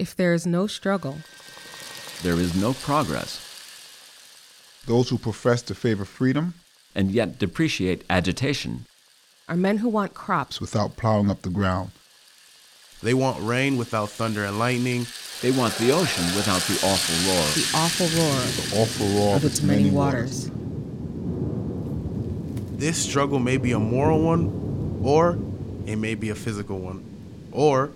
If there is no struggle, there is no progress. Those who profess to favor freedom and yet depreciate agitation are men who want crops without plowing up the ground. They want rain without thunder and lightning. They want the ocean without the awful roar. The awful roar. The awful roar of its many waters. This struggle may be a moral one, or it may be a physical one, or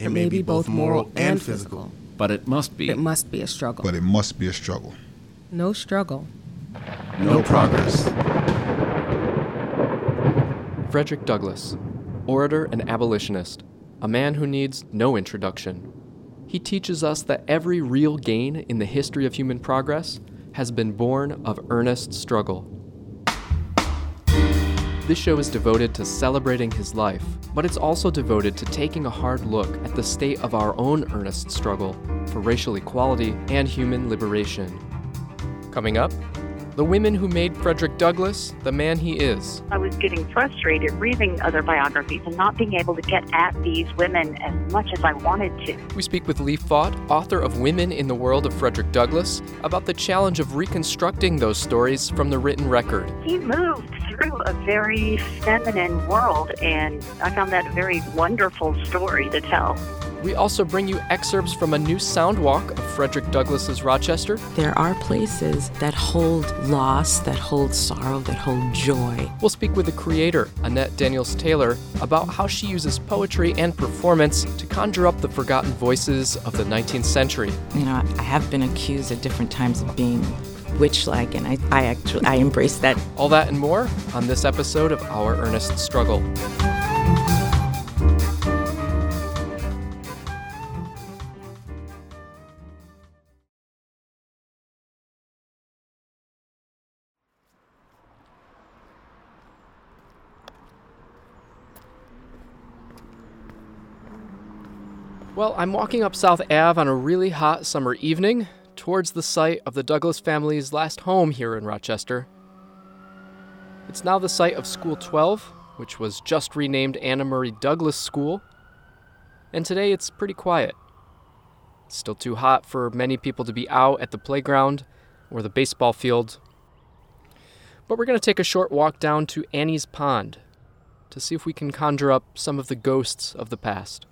it, It may, may be be both both moral moral and and physical. But it must be It must be a struggle. But it must be a struggle. No struggle. no progress. Frederick Douglass, orator and abolitionist, a man who needs no introduction. He teaches us that every real gain in the history of human progress has been born of earnest struggle. This show is devoted to celebrating his life, but it's also devoted to taking a hard look at the state of our own earnest struggle for racial equality and human liberation. Coming up, the women who made Frederick Douglass the man he is. I was getting frustrated reading other biographies and not being able to get at these women as much as I wanted to. We speak with Leigh Fought, author of Women in the World of Frederick Douglass, about the challenge of reconstructing those stories from the written record. He moved through a very feminine world, and I found that a very wonderful story to tell. We also bring you excerpts from a new sound walk of Frederick Douglass's Rochester. There are places that hold loss, that hold sorrow, that hold joy. We'll speak with the creator, Annette Daniels Taylor, about how she uses poetry and performance to conjure up the forgotten voices of the 19th century. You know, I have been accused at different times of being witch-like, and I, I actually I embrace that. All that and more on this episode of Our Earnest Struggle. Well, I'm walking up South Ave on a really hot summer evening towards the site of the Douglass family's last home here in Rochester. It's now the site of School 12, which was just renamed Anna Murray Douglass School. And today it's pretty quiet. It's still too hot for many people to be out at the playground or the baseball field. But we're going to take a short walk down to Annie's Pond to see if we can conjure up some of the ghosts of the past.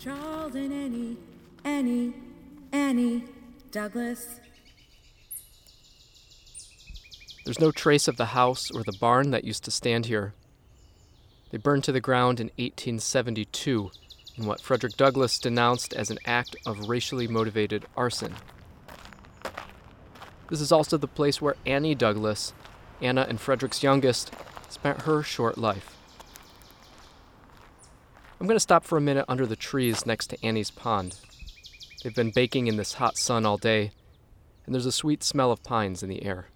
Charles and Annie, Annie, Annie, Douglass. There's no trace of the house or the barn that used to stand here. They burned to the ground in 1872 in what Frederick Douglass denounced as an act of racially motivated arson. This is also the place where Annie Douglass, Anna and Frederick's youngest, spent her short life. I'm going to stop for a minute under the trees next to Annie's pond. They've been baking in this hot sun all day, and there's a sweet smell of pines in the air.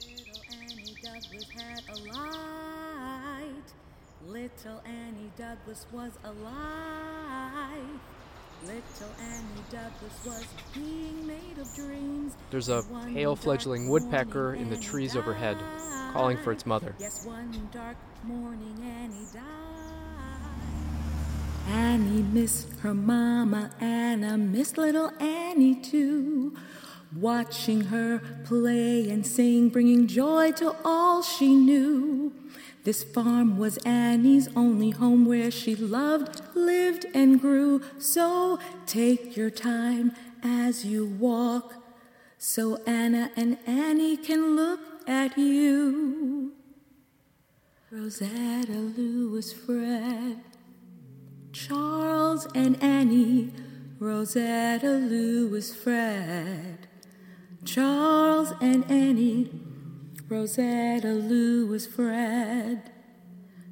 Little Annie Douglass had a light. Little Annie Douglass was alive. Little Annie Douglass was being made of dreams. There's a pale fledgling woodpecker in the trees overhead, calling for its mother. Yes, one dark morning Annie died. Annie missed her mama, Anna missed little Annie too. Watching her play and sing, bringing joy to all she knew. This farm was Annie's only home where she loved, lived, and grew. So take your time as you walk, so Anna and Annie can look at you. Rosetta Lewis Fred, Charles and Annie, Rosetta Lewis Fred, Charles and Annie, Rosetta Lewis Fred,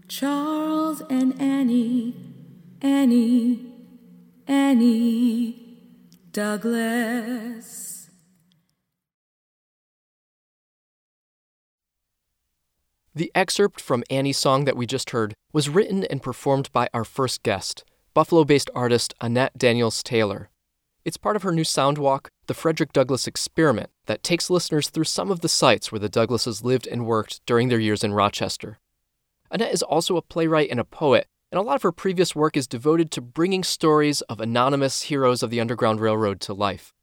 Charles and Annie, Annie, Annie, Douglass. The excerpt from Annie's song that we just heard was written and performed by our first guest, Buffalo based artist Annette Daniels Taylor. It's part of her new soundwalk, The Frederick Douglass Experiment, that takes listeners through some of the sites where the Douglasses lived and worked during their years in Rochester. Annette is also a playwright and a poet, and a lot of her previous work is devoted to bringing stories of anonymous heroes of the Underground Railroad to life.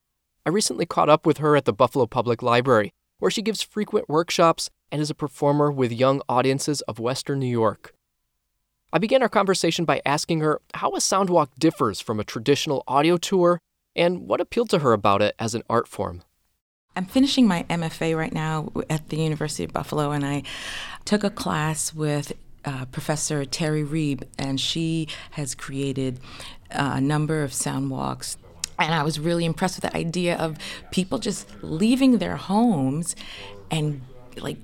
I recently caught up with her at the Buffalo Public Library, where she gives frequent workshops and is a performer with young audiences of Western New York. I began our conversation by asking her how a soundwalk differs from a traditional audio tour and what appealed to her about it as an art form. I'm finishing my MFA right now at the University of Buffalo, and I took a class with uh, Professor Terry Reeb, and she has created uh, a number of sound walks. And I was really impressed with the idea of people just leaving their homes and like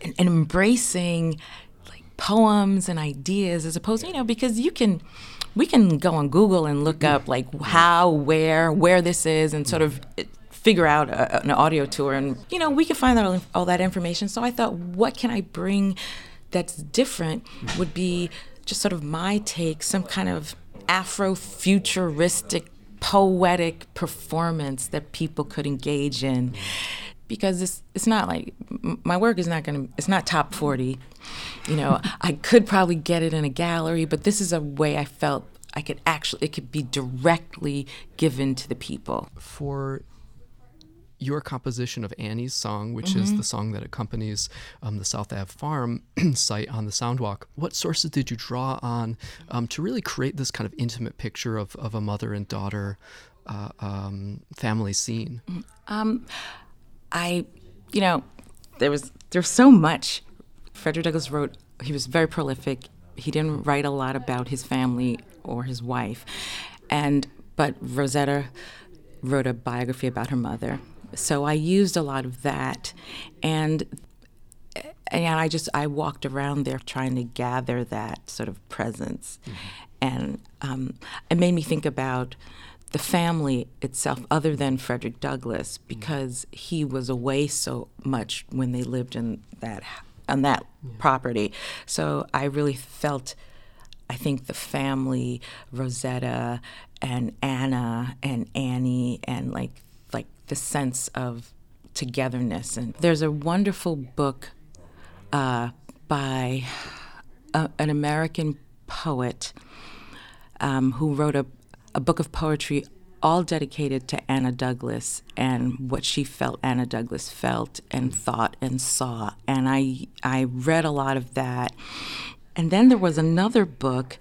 and, and embracing like poems and ideas as opposed, to, you know, because you can we can go on Google and look up like how, where, where this is, and sort of uh, figure out a, an audio tour, and you know we can find all, all that information. So I thought, what can I bring that's different? Would be just sort of my take, some kind of Afro-futuristic, poetic performance that people could engage in. Because it's it's not like my work is not gonna it's not top forty, you know. I could probably get it in a gallery, but this is a way I felt I could actually it could be directly given to the people. For your composition of Annie's song, which mm-hmm. is the song that accompanies um, the South Ave Farm site on the Soundwalk, what sources did you draw on um, to really create this kind of intimate picture of, of a mother and daughter uh, um, family scene? I, you know, there was there's so much. Frederick Douglass wrote. He was very prolific. He didn't write a lot about his family or his wife, and but Rosetta wrote a biography about her mother so I used a lot of that, and and I just I walked around there trying to gather that sort of presence, mm-hmm. and um, it made me think about the family itself, other than Frederick Douglass, mm-hmm. because he was away so much when they lived in that on that yeah. property. So I really felt. I think the family, Rosetta and Anna and Annie, and like the sense of togetherness. And there's a wonderful book uh, by a, an American poet um, who wrote a, a book of poetry all dedicated to Anna Douglass and what she felt Anna Douglass felt and thought and saw. And I I read a lot of that. And then there was another book,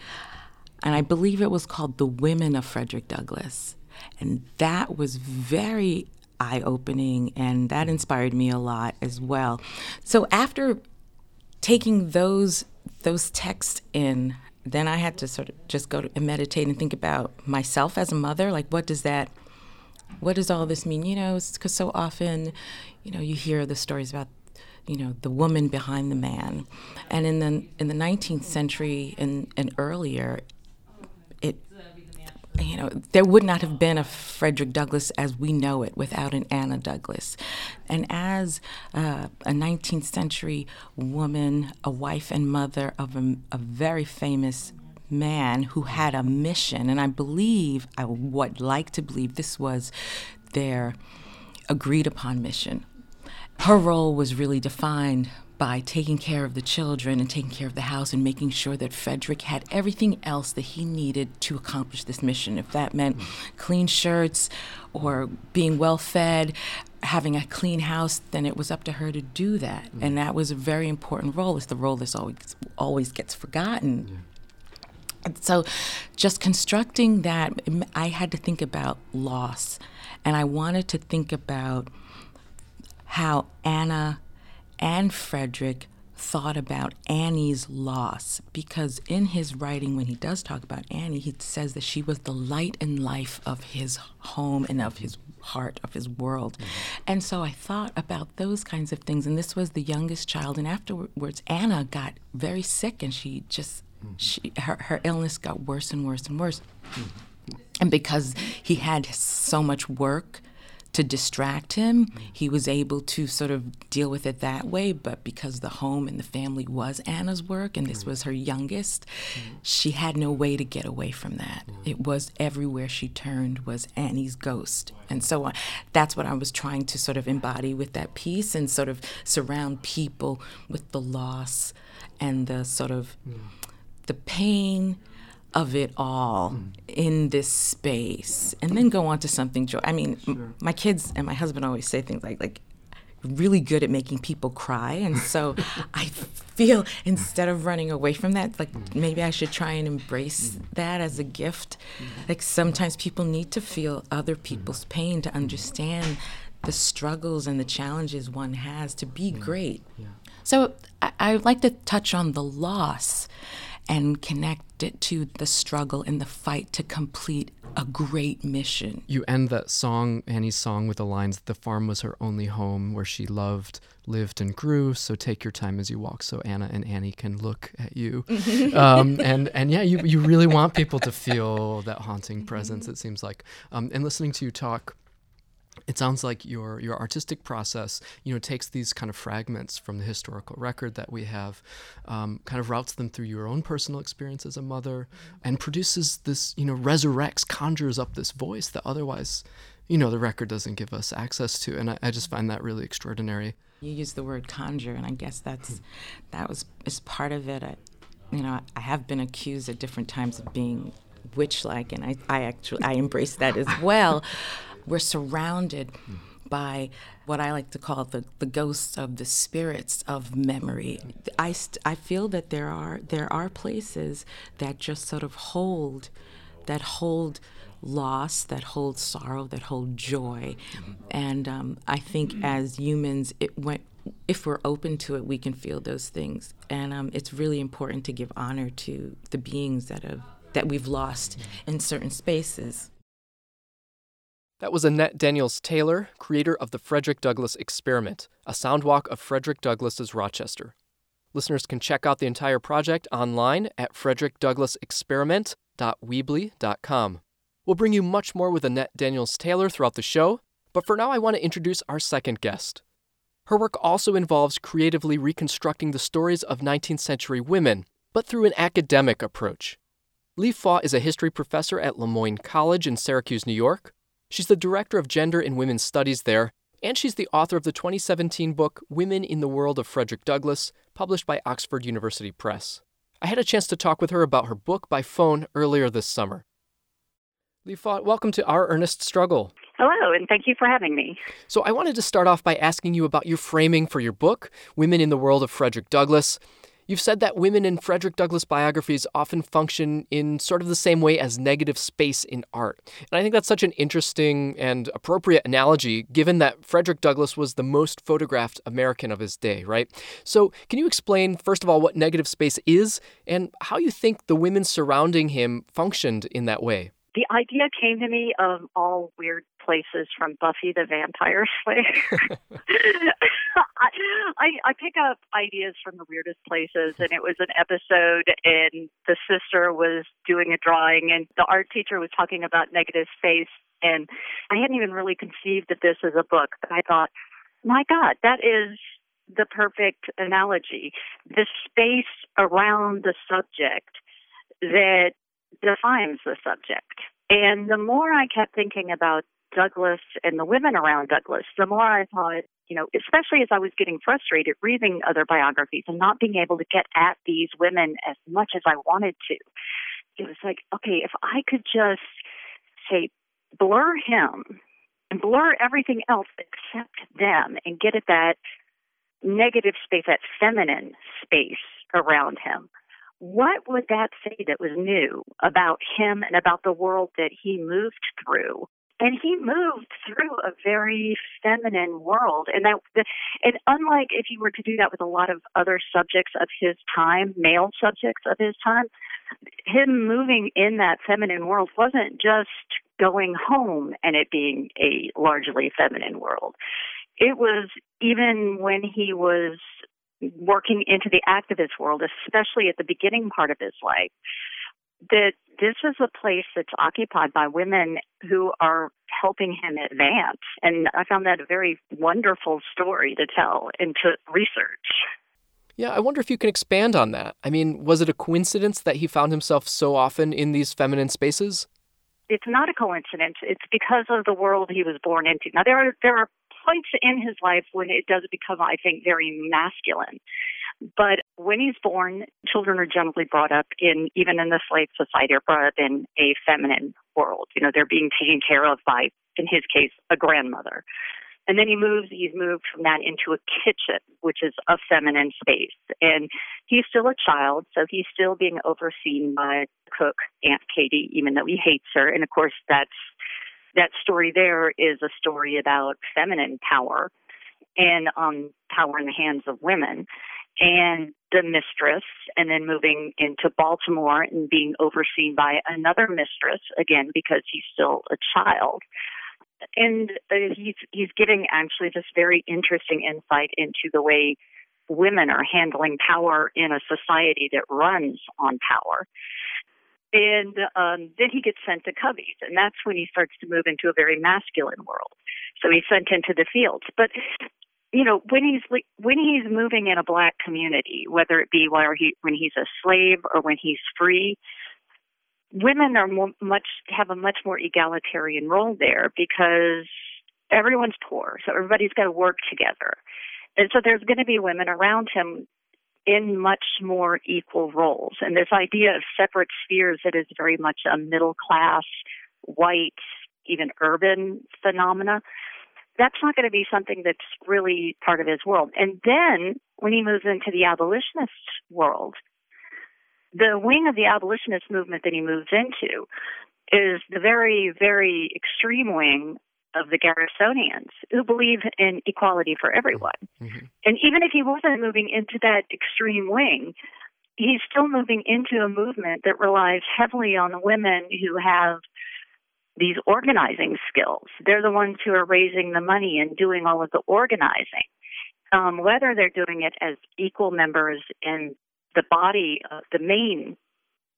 and I believe it was called The Women of Frederick Douglass. And that was very eye opening, and that inspired me a lot as well. So after taking those those texts in, then I had to sort of just go and meditate and think about myself as a mother. Like, what does that, what does all this mean? You know, because so often, you know, you hear the stories about you know the woman behind the man and in the in the 19th century and, and earlier you know, there would not have been a Frederick Douglass as we know it without an Anna Douglass. And as uh, a 19th century woman, a wife and mother of a, a, very famous man who had a mission, and I believe, I would like to believe this was their agreed upon mission. Her role was really defined by taking care of the children and taking care of the house and making sure that Frederick had everything else that he needed to accomplish this mission. If that meant clean shirts or being well fed, having a clean house, then it was up to her to do that. Mm. And that was a very important role. It's the role that's always always gets forgotten. Yeah. And so just constructing that, I had to think about loss. And I wanted to think about how Anna and Frederick thought about Annie's loss because in his writing, when he does talk about Annie, he says that she was the light and life of his home and of his heart, of his world. Mm-hmm. And so I thought about those kinds of things. And this was the youngest child. And afterwards, Anna got very sick and she just, mm-hmm. she, her, her illness got worse and worse and worse. Mm-hmm. And because he had so much work to distract him. He was able to sort of deal with it that way, but because the home and the family was Anna's work and this was her youngest, she had no way to get away from that. It was everywhere she turned was Annie's ghost. And so on. That's what I was trying to sort of embody with that piece and sort of surround people with the loss and the sort of mm. the pain of it all mm. in this space and then go on to something joy i mean sure. m- my kids and my husband always say things like like really good at making people cry and so i feel instead of running away from that like mm. maybe i should try and embrace mm. that as a gift mm. like sometimes people need to feel other people's pain to understand the struggles and the challenges one has to be great yeah. so I, I like to touch on the loss and connect it to the struggle and the fight to complete a great mission. You end that song, Annie's song, with the lines that The farm was her only home where she loved, lived, and grew. So take your time as you walk so Anna and Annie can look at you. um, and, and yeah, you, you really want people to feel that haunting presence, it seems like. Um, and listening to you talk, it sounds like your your artistic process, you know, takes these kind of fragments from the historical record that we have, um, kind of routes them through your own personal experience as a mother, and produces this, you know, resurrects, conjures up this voice that otherwise, you know, the record doesn't give us access to, and I, I just find that really extraordinary. You use the word conjure, and I guess that's that was is part of it. I, you know, I have been accused at different times of being witch-like, and I, I actually I embrace that as well. we're surrounded by what I like to call the, the ghosts of the spirits of memory. I, st- I feel that there are there are places that just sort of hold that hold loss, that hold sorrow, that hold joy, and um, I think as humans, it went. If we're open to it, we can feel those things, and um, it's really important to give honor to the beings that have that we've lost in certain spaces. That was Annette Daniels Taylor, creator of the Frederick Douglass Experiment, a soundwalk of Frederick Douglass's Rochester. Listeners can check out the entire project online at frederickdouglassexperiment.weebly.com. We'll bring you much more with Annette Daniels Taylor throughout the show, but for now I want to introduce our second guest. Her work also involves creatively reconstructing the stories of 19th century women, but through an academic approach. Leigh Fought is a history professor at Le Moyne College in Syracuse, New York, She's the director of gender and women's studies there, and she's the author of the 2017 book Women in the World of Frederick Douglass, published by Oxford University Press. I had a chance to talk with her about her book by phone earlier this summer. Leigh Fought, welcome to Our Earnest Struggle. Hello, and thank you for having me. So, I wanted to start off by asking you about your framing for your book, Women in the World of Frederick Douglass. You've said that women in Frederick Douglass biographies often function in sort of the same way as negative space in art. And I think that's such an interesting and appropriate analogy given that Frederick Douglass was the most photographed American of his day, right? So, can you explain, first of all, what negative space is and how you think the women surrounding him functioned in that way? The idea came to me of all weird places from Buffy the Vampire Slayer. I, I pick up ideas from the weirdest places, and it was an episode, and the sister was doing a drawing, and the art teacher was talking about negative space, and I hadn't even really conceived of this as a book, but I thought, my God, that is the perfect analogy. The space around the subject that defines the subject. And the more I kept thinking about Douglass and the women around Douglass, the more I thought, you know, especially as I was getting frustrated reading other biographies and not being able to get at these women as much as I wanted to. It was like, okay, if I could just say, blur him and blur everything else except them and get at that negative space, that feminine space around him, what would that say that was new about him and about the world that he moved through? And he moved through a very feminine world, and that, and unlike if you were to do that with a lot of other subjects of his time, male subjects of his time, him moving in that feminine world wasn't just going home and it being a largely feminine world. It was even when he was working into the activist world, especially at the beginning part of his life, that this is a place that's occupied by women who are helping him advance. And I found that a very wonderful story to tell and to research. Yeah, I wonder if you can expand on that. I mean, was it a coincidence that he found himself so often in these feminine spaces? It's not a coincidence. It's because of the world he was born into. Now there are there are points in his life when it does become, I think, very masculine. But when he's born, children are generally brought up in, even in the slave society, are brought up in a feminine world. You know, they're being taken care of by, in his case, a grandmother. And then he moves, he's moved from that into a kitchen, which is a feminine space. And he's still a child, so he's still being overseen by cook, Aunt Katy, even though he hates her. And of course, that's, that story there is a story about feminine power and um, power in the hands of women and the mistress, and then moving into Baltimore and being overseen by another mistress again because he's still a child. And uh, he's he's giving actually this very interesting insight into the way women are handling power in a society that runs on power. And um, then he gets sent to Covey's, and that's when he starts to move into a very masculine world. So he's sent into the fields. But you know, when he's when he's moving in a black community, whether it be while he when he's a slave or when he's free, women are more, much have a much more egalitarian role there because everyone's poor, so everybody's got to work together, and so there's going to be women around him in much more equal roles. And this idea of separate spheres that is very much a middle class, white, even urban phenomena that's not going to be something that's really part of his world. And then when he moves into the abolitionist world, the wing of the abolitionist movement that he moves into is the very, very extreme wing of the Garrisonians who believe in equality for everyone. Mm-hmm. And even if he wasn't moving into that extreme wing, he's still moving into a movement that relies heavily on the women who have these organizing skills. They're the ones who are raising the money and doing all of the organizing. Um, whether they're doing it as equal members in the body of the main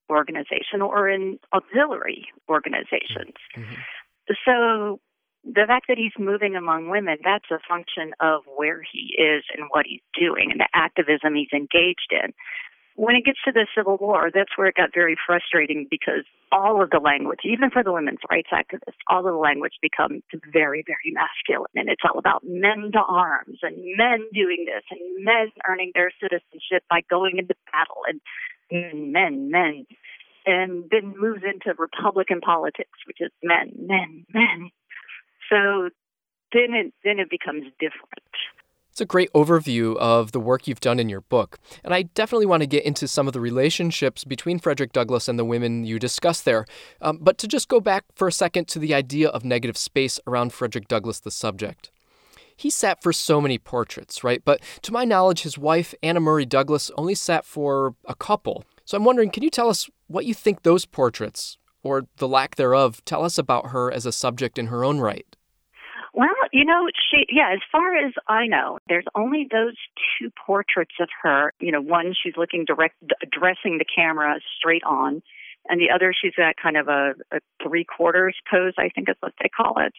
organization or in auxiliary organizations. Mm-hmm. So the fact that he's moving among women, that's a function of where he is and what he's doing and the activism he's engaged in when it gets to the Civil War, that's where it got very frustrating because all of the language, even for the women's rights activists, all of the language becomes very, very masculine. And it's all about men to arms and men doing this and men earning their citizenship by going into battle and men, men. And then moves into Republican politics, which is men, men, men. So then it then it becomes different. It's a great overview of the work you've done in your book. And I definitely want to get into some of the relationships between Frederick Douglass and the women you discuss there. Um, but to just go back for a second to the idea of negative space around Frederick Douglass, the subject. He sat for so many portraits, right? But to my knowledge, his wife, Anna Murray Douglass, only sat for a couple. So I'm wondering, can you tell us what you think those portraits, or the lack thereof, tell us about her as a subject in her own right? Well, you know, she, yeah, as far as I know, there's only those two portraits of her. You know, one she's looking direct, addressing the camera straight on, and the other she's at kind of a, a three quarters pose, I think is what they call it.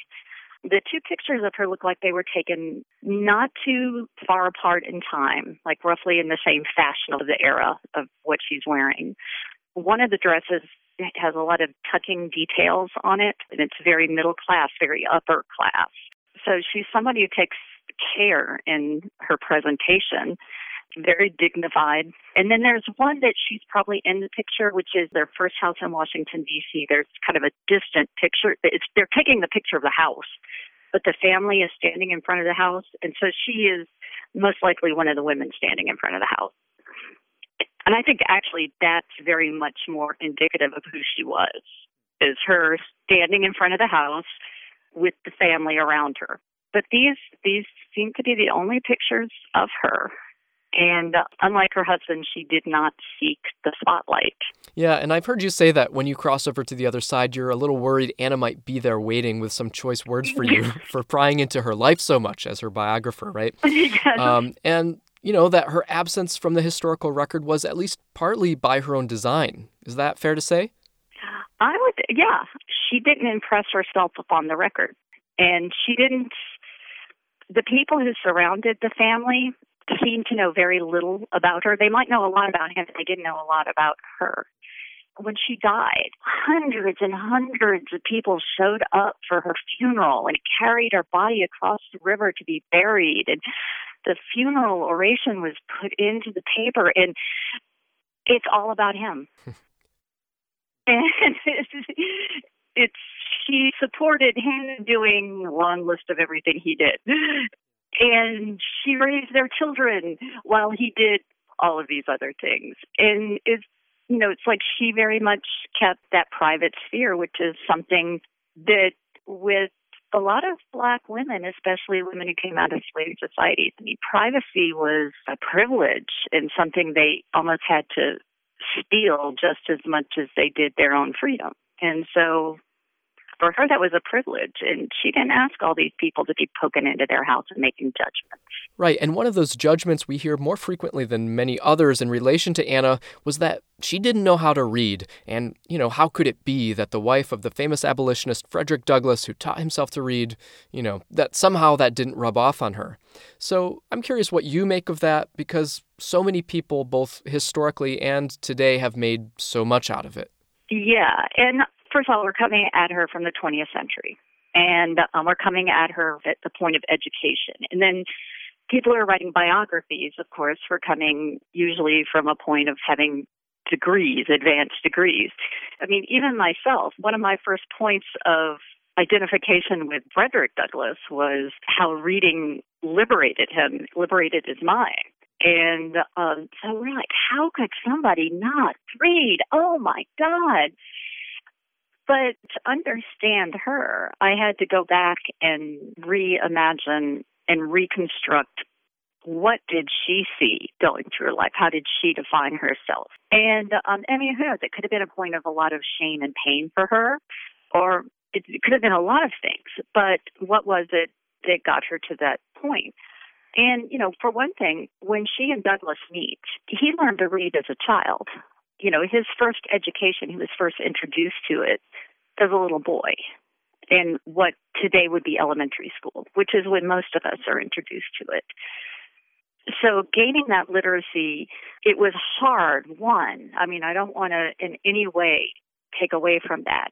The two pictures of her look like they were taken not too far apart in time, like roughly in the same fashion of the era of what she's wearing. One of the dresses has a lot of tucking details on it, and it's very middle class, very upper class. So she's somebody who takes care in her presentation, very dignified. And then there's one that she's probably in the picture, which is their first house in Washington, D.C. There's kind of a distant picture. It's, they're taking the picture of the house, but the family is standing in front of the house. And so she is most likely one of the women standing in front of the house. And I think actually that's very much more indicative of who she was, is her standing in front of the house with the family around her. But these these seem to be the only pictures of her. And unlike her husband, she did not seek the spotlight. Yeah, and I've heard you say that when you cross over to the other side, you're a little worried Anna might be there waiting with some choice words for you for prying into her life so much as her biographer, right? yes. Um, and you know, that her absence from the historical record was at least partly by her own design. Is that fair to say? I would, yeah. she didn't impress herself upon the record. And she didn't, the people who surrounded the family seemed to know very little about her. They might know a lot about him, but they didn't know a lot about her. When she died, hundreds and hundreds of people showed up for her funeral and carried her body across the river to be buried. And the funeral oration was put into the paper, and it's all about him. and it's, she supported him doing a long list of everything he did. And she raised their children while he did all of these other things. And it's you know, it's like she very much kept that private sphere, which is something that with a lot of black women, especially women who came out of slave societies, I mean, privacy was a privilege and something they almost had to steal just as much as they did their own freedom. And so for her, that was a privilege. And she didn't ask all these people to be poking into their house and making judgments. Right. And one of those judgments we hear more frequently than many others in relation to Anna was that she didn't know how to read. And, you know, how could it be that the wife of the famous abolitionist Frederick Douglass, who taught himself to read, you know, that somehow that didn't rub off on her? So I'm curious what you make of that because so many people, both historically and today, have made so much out of it. Yeah. And first of all, we're coming at her from the 20th century, and um, we're coming at her at the point of education. And then people who are writing biographies, of course, were coming usually from a point of having degrees, advanced degrees. I mean, even myself, one of my first points of identification with Frederick Douglass was how reading liberated him, liberated his mind. And um, so we're like, how could somebody not read? Oh my God. But to understand her, I had to go back and reimagine and reconstruct what did she see going through her life? How did she define herself? And um, I mean, who knows? It could have been a point of a lot of shame and pain for her, or it, it could have been a lot of things. But what was it that got her to that point? And, you know, for one thing, when she and Douglass meet, he learned to read as a child you know, his first education, he was first introduced to it as a little boy in what today would be elementary school, which is when most of us are introduced to it. So gaining that literacy, it was hard, one. I mean, I don't want to in any way take away from that,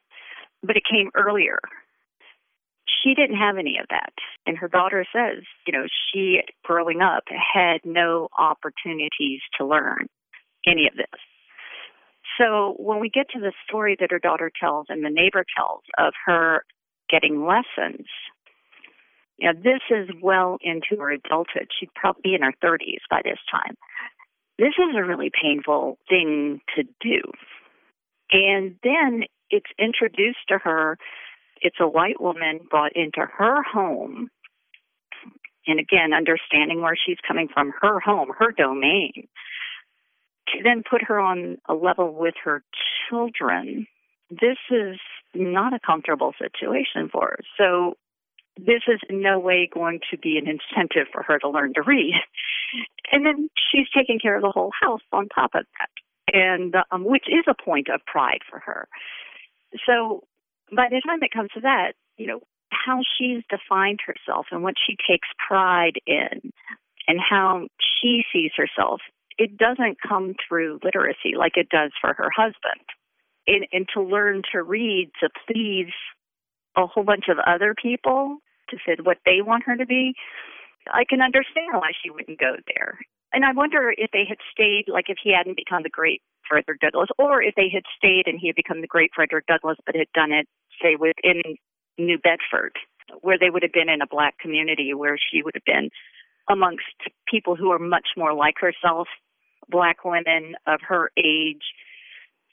but it came earlier. She didn't have any of that. And her daughter says, you know, she, growing up, had no opportunities to learn any of this. So when we get to the story that her daughter tells and the neighbor tells of her getting lessons, you know, this is well into her adulthood. She'd probably be in her 30s by this time. This is a really painful thing to do. And then it's introduced to her. It's a white woman brought into her home. And again, understanding where she's coming from, her home, her domain to then put her on a level with her children, this is not a comfortable situation for her. So this is in no way going to be an incentive for her to learn to read. And then she's taking care of the whole house on top of that, and um, which is a point of pride for her. So by the time it comes to that, you know, how she's defined herself and what she takes pride in and how she sees herself it doesn't come through literacy like it does for her husband. And, and to learn to read to please a whole bunch of other people to fit what they want her to be, I can understand why she wouldn't go there. And I wonder if they had stayed, like if he hadn't become the great Frederick Douglass, or if they had stayed and he had become the great Frederick Douglass, but had done it, say, within New Bedford, where they would have been in a black community, where she would have been amongst people who are much more like herself, black women of her age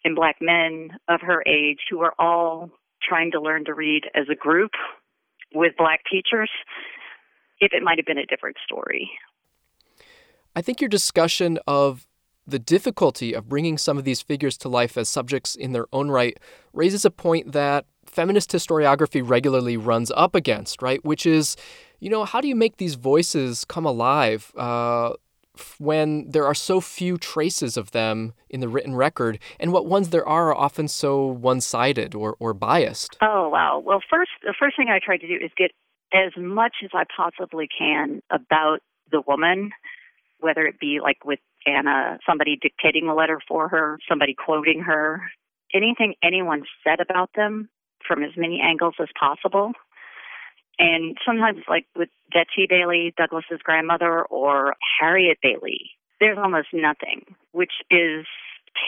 and black men of her age who are all trying to learn to read as a group with black teachers, if it might have been a different story. I think your discussion of the difficulty of bringing some of these figures to life as subjects in their own right raises a point that feminist historiography regularly runs up against, right? Which is, you know, how do you make these voices come alive? Uh, when there are so few traces of them in the written record, and what ones there are are often so one sided or, or biased? Oh, wow. Well, first, the first thing I try to do is get as much as I possibly can about the woman, whether it be like with Anna, somebody dictating a letter for her, somebody quoting her, anything anyone said about them from as many angles as possible. And sometimes, like with Betsey Bailey, Douglass's grandmother, or Harriet Bailey, there's almost nothing, which is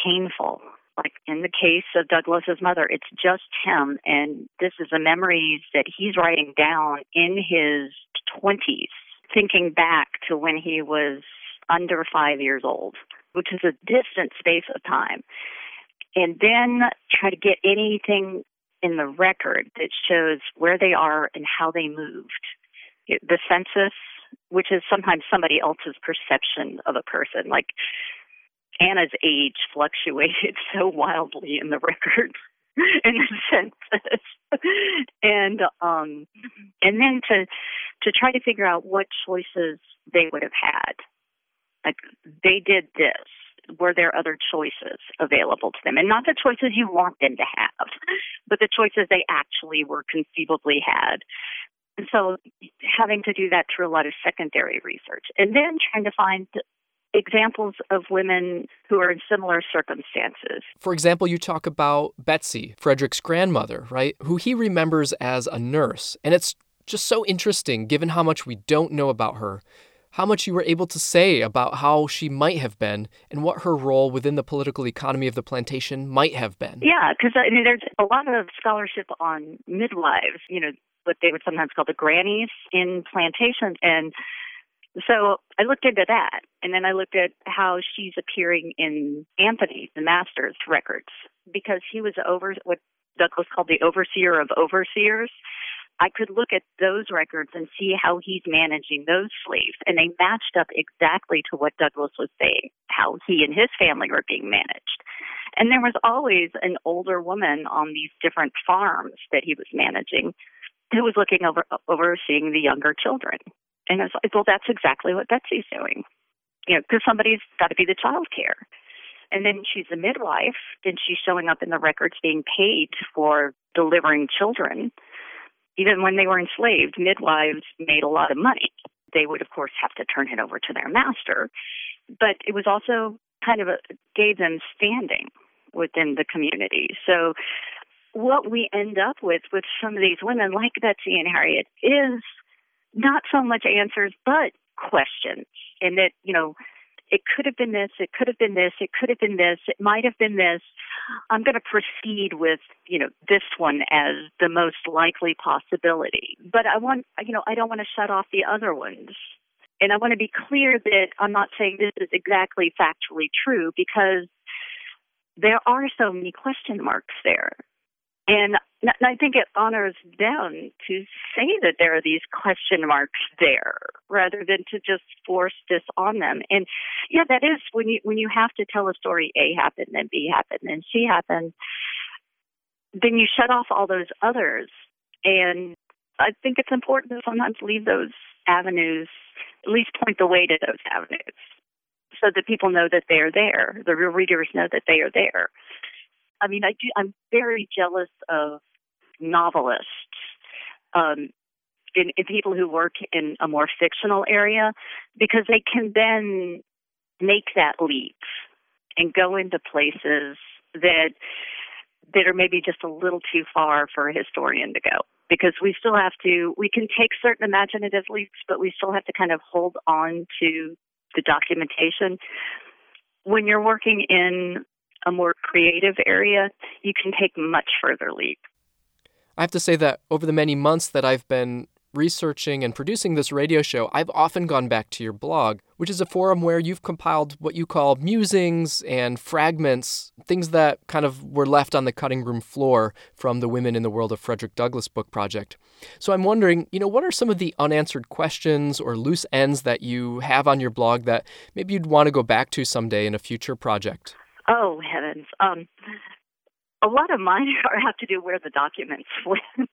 painful. Like in the case of Douglass's mother, it's just him, and this is the memories that he's writing down in his 20s, thinking back to when he was under five years old, which is a distant space of time. And then try to get anything in the record that shows where they are and how they moved. The census, which is sometimes somebody else's perception of a person, like Anna's age fluctuated so wildly in the record in the census, and um, and then to to try to figure out what choices they would have had. Like they did this, were there other choices available to them? And not the choices you want them to have, but the choices they actually were conceivably had. And so having to do that through a lot of secondary research and then trying to find examples of women who are in similar circumstances. For example, you talk about Betsey, Frederick's grandmother, right? Who he remembers as a nurse. And it's just so interesting given how much we don't know about her how much you were able to say about how she might have been and what her role within the political economy of the plantation might have been. Yeah, because I mean, there's a lot of scholarship on midwives, you know, what they would sometimes call the grannies in plantations. And so I looked into that. And then I looked at how she's appearing in Anthony, the master's records, because he was over what Douglass called the overseer of overseers. I could look at those records and see how he's managing those slaves, and they matched up exactly to what Douglass was saying, how he and his family were being managed. And there was always an older woman on these different farms that he was managing who was looking over overseeing the younger children. And I was like, well, that's exactly what Betsey's doing. You know, because somebody's got to be the child care. And then she's a midwife, and she's showing up in the records being paid for delivering children even when they were enslaved, midwives made a lot of money. They would, of course, have to turn it over to their master, but it was also kind of a, gave them standing within the community. So, what we end up with with some of these women, like Betsey and Harriet, is not so much answers, but questions. And that, you know, it could have been this, it could have been this, it could have been this, it might have been this. I'm going to proceed with, you know, this one as the most likely possibility. But I want, you know, I don't want to shut off the other ones. And I want to be clear that I'm not saying this is exactly factually true because there are so many question marks there. And I think it honors them to say that there are these question marks there rather than to just force this on them. And yeah, that is when you when you have to tell a story A happened, then B happened, then C happened, then you shut off all those others. And I think it's important to sometimes leave those avenues, at least point the way to those avenues so that people know that they're there. The real readers know that they are there. I mean, I do. I'm very jealous of novelists um, people who work in a more fictional area because they can then make that leap and go into places that that are maybe just a little too far for a historian to go because we still have to we can take certain imaginative leaps but we still have to kind of hold on to the documentation when you're working in a more creative area, you can take much further leap. I have to say that over the many months that I've been researching and producing this radio show, I've often gone back to your blog, which is a forum where you've compiled what you call musings and fragments, things that kind of were left on the cutting room floor from the Women in the World of Frederick Douglass book project. So I'm wondering, you know, what are some of the unanswered questions or loose ends that you have on your blog that maybe you'd want to go back to someday in a future project? Oh heavens! Um, a lot of mine are, have to do where the documents went.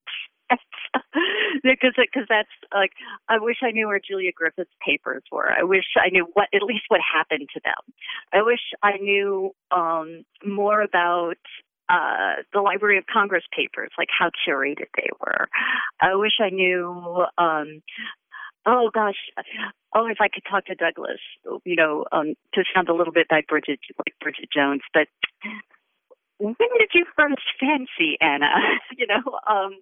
because because that's like I wish I knew where Julia Griffiths' papers were. I wish I knew what at least what happened to them. I wish I knew um, more about uh, the Library of Congress papers, like how curated they were. I wish I knew. Um, oh gosh, oh if I could talk to Douglass, you know, um, to sound a little bit like Bridget, like Bridget Jones, but when did you first fancy Anna? you know, um,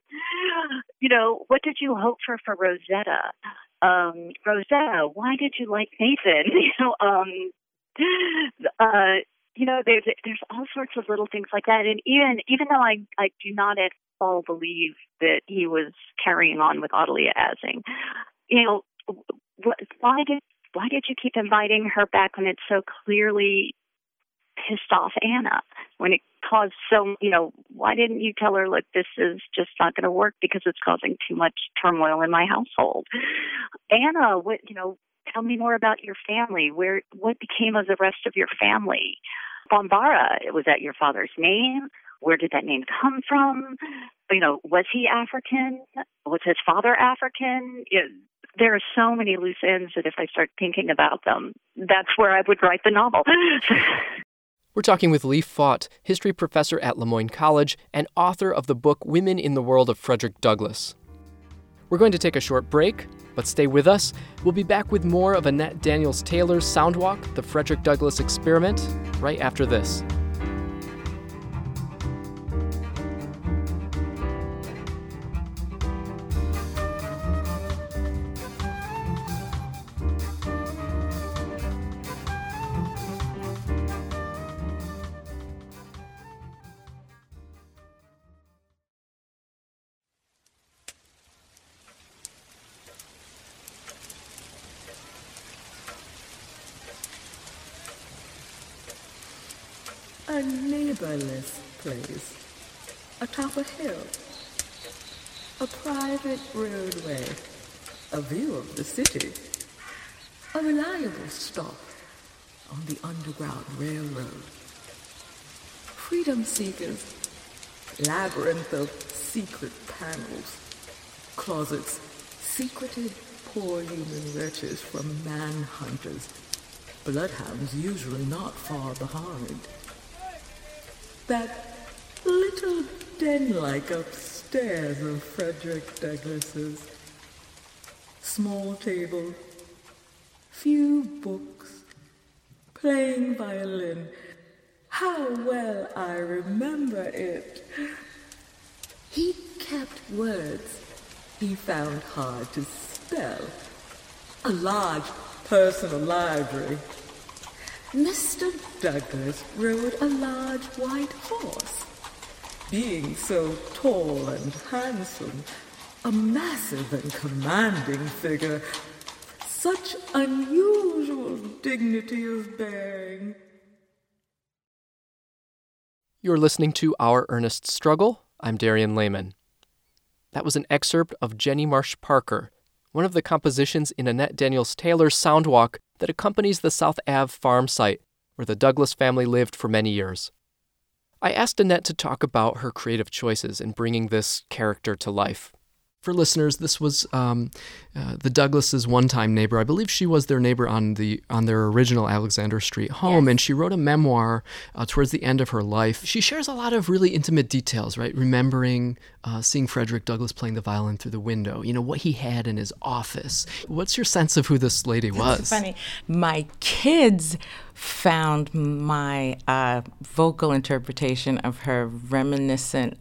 you know, what did you hope for for Rosetta? Um, Rosetta, why did you like Nathan? You know, um, uh, you know, there's there's all sorts of little things like that, and even even though I I do not at all believe that he was carrying on with Ottilie Assing, you know, why did why did you keep inviting her back when it's so clearly pissed off Anna when it caused so, you know, why didn't you tell her, look, this is just not going to work because it's causing too much turmoil in my household? Anna, what, you know, tell me more about your family. Where, what became of the rest of your family? Bambara, was that your father's name? Where did that name come from? You know, was he African? Was his father African? There are so many loose ends that if I start thinking about them, that's where I would write the novel. We're talking with Leigh Fought, history professor at Le Moyne College and author of the book Women in the World of Frederick Douglass. We're going to take a short break, but stay with us. We'll be back with more of Annette Daniels Taylor's Soundwalk, the Frederick Douglass Experiment, right after this. Neighborless place, atop a hill, a private roadway, a view of the city, a reliable stop on the Underground Railroad. Freedom seekers, labyrinth of secret panels, closets secreted poor human wretches from manhunters, bloodhounds usually not far behind that little den-like upstairs of Frederick Douglass's. Small table, few books, playing violin. How well I remember it. He kept words he found hard to spell. A large personal library Mr. Douglass rode a large white horse. Being so tall and handsome, a massive and commanding figure, such unusual dignity of bearing. You're listening to Our Earnest Struggle. I'm Darien Lamen. That was an excerpt of Jenny Marsh Parker, one of the compositions in Annette Daniels Taylor's Soundwalk that accompanies the South Ave farm site where the Douglass family lived for many years. I asked Annette to talk about her creative choices in bringing this character to life. For listeners, this was um, uh, the Douglass's one-time neighbor. I believe she was their neighbor on the on their original Alexander Street home, yes. and she wrote a memoir uh, towards the end of her life. She shares a lot of really intimate details, right? Remembering uh, seeing Frederick Douglass playing the violin through the window. You know what he had in his office. What's your sense of who this lady was? That's funny. My kids found my uh, vocal interpretation of her reminiscent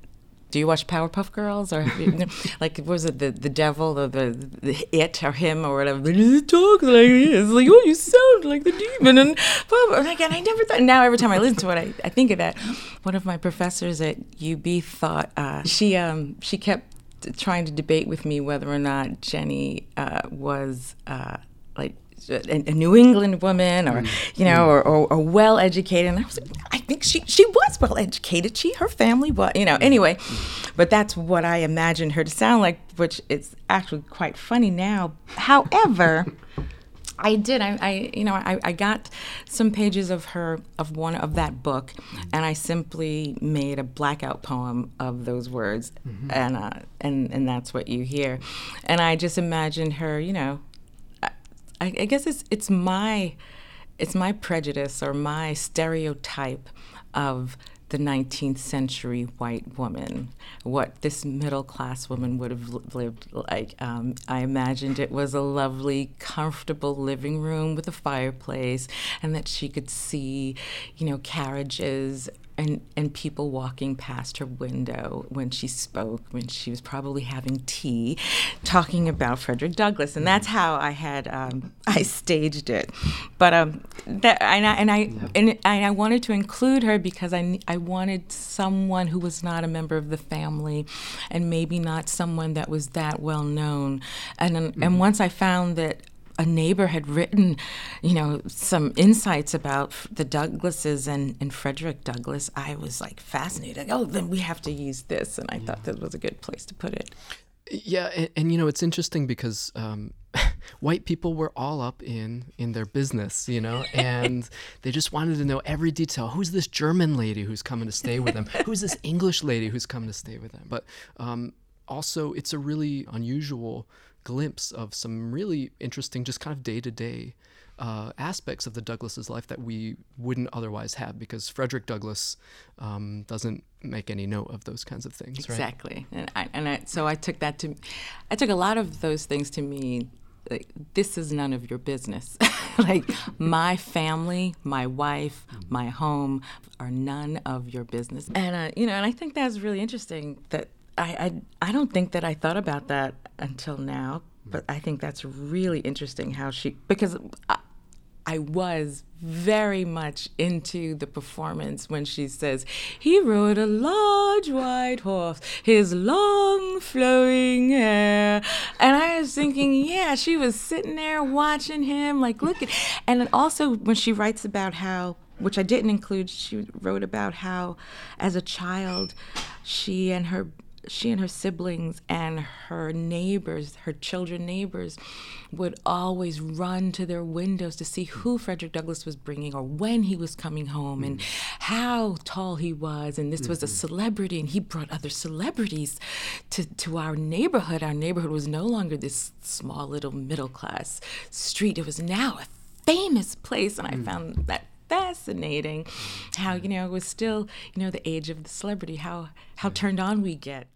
do you watch Powerpuff Girls or like was it the the devil or the, the it or him or whatever? They talk like this, like oh you sound like the demon and and I never thought. Now every time I listen to it, I, I think of that. One of my professors at UB thought uh, she um she kept trying to debate with me whether or not Jenny uh, was uh, like a, a, New England woman or mm. you know mm. or, or, or, well educated and I was I think she she was well educated she her family was you know anyway mm. but that's what I imagined her to sound like which is actually quite funny now however I did. I, I you know, I, I got some pages of her of one of that book, and I simply made a blackout poem of those words, mm-hmm. and uh, and and that's what you hear, and I just imagined her. You know, I, I guess it's it's my it's my prejudice or my stereotype of the 19th century white woman, what this middle class woman would have lived like. Um, I imagined it was a lovely, comfortable living room with a fireplace, and that she could see, you know, carriages and and people walking past her window when she spoke when she was probably having tea talking about Frederick Douglass. And that's how I had um, I staged it. But um that and I and I, and, and I wanted to include her because I I wanted someone who was not a member of the family and maybe not someone that was that well known. And mm-hmm. and once I found that a neighbor had written, you know, some insights about the Douglasses and, and Frederick Douglass, I was like fascinated. Oh, then we have to use this, and I yeah. thought that was a good place to put it. Yeah, and, and you know, it's interesting because um, white people were all up in in their business, you know, and they just wanted to know every detail. Who's this German lady who's coming to stay with them? Who's this English lady who's coming to stay with them? But um, also, it's a really unusual glimpse of some really interesting, just kind of day to day aspects of the Douglass's life that we wouldn't otherwise have because Frederick Douglass um, doesn't make any note of those kinds of things. Exactly, right? and, I, and I, so I took that to, I took a lot of those things to mean. Like, this is none of your business. like my family, my wife, my home are none of your business. And uh, you know, and I think that's really interesting that I, I I don't think that I thought about that until now, mm-hmm. but I think that's really interesting how she because I, I was very much into the performance when she says, He rode a large white horse, his long flowing hair. And I was thinking, yeah, she was sitting there watching him, like, look at. And also when she writes about how, which I didn't include, she wrote about how as a child, she and her she and her siblings and her neighbors, her children neighbors, would always run to their windows to see who Frederick Douglass was bringing or when he was coming home mm. and how tall he was. And this mm-hmm. was a mm-hmm. celebrity, and he brought other celebrities to, to our neighborhood. Our neighborhood was no longer this small little middle class street, it was now a famous place. And I mm. found that fascinating how you know it was still you know the age of the celebrity how how turned on we get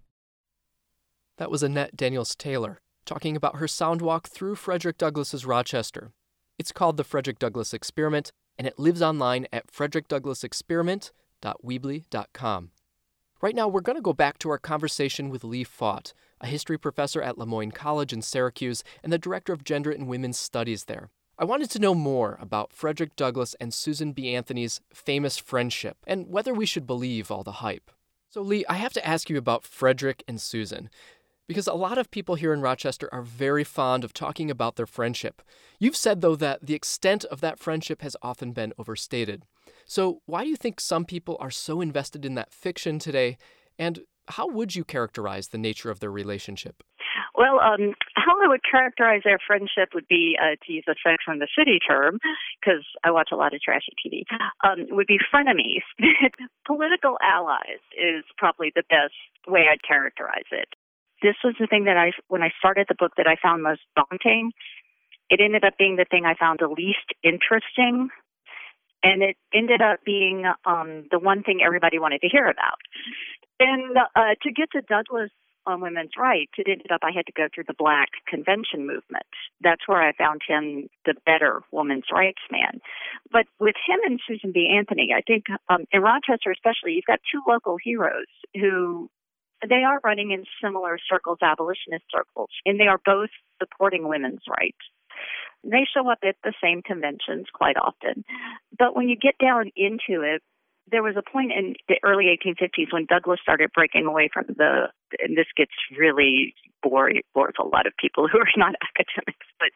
that was Annette Daniels Taylor talking about her sound walk through Frederick Douglass's Rochester. It's called the Frederick Douglass Experiment, and it lives online at frederickdouglassexperiment.weebly.com. Right now, we're going to go back to our conversation with Leigh Fought, a history professor at Le Moyne College in Syracuse and the director of gender and women's studies there. I wanted to know more about Frederick Douglass and Susan B. Anthony's famous friendship and whether we should believe all the hype. So, Lee, I have to ask you about Frederick and Susan. Because a lot of people here in Rochester are very fond of talking about their friendship. You've said, though, that the extent of that friendship has often been overstated. So, why do you think some people are so invested in that fiction today? And how would you characterize the nature of their relationship? Well, um, how I would characterize their friendship would be, uh, to use a Sex from the City term, because I watch a lot of trashy TV, um, would be frenemies. Political allies is probably the best way I'd characterize it this was the thing that I, when I started the book, that I found most daunting. It ended up being the thing I found the least interesting, and it ended up being um, the one thing everybody wanted to hear about. And uh, to get to Douglass on women's rights, it ended up I had to go through the Black Convention movement. That's where I found him the better women's rights man. But with him and Susan B. Anthony, I think um, in Rochester especially, you've got two local heroes who they are running in similar circles, abolitionist circles, and they are both supporting women's rights. They show up at the same conventions quite often. But when you get down into it, there was a point in the early 1850s when Douglass started breaking away from the, and this gets really boring, bores a lot of people who are not academics, but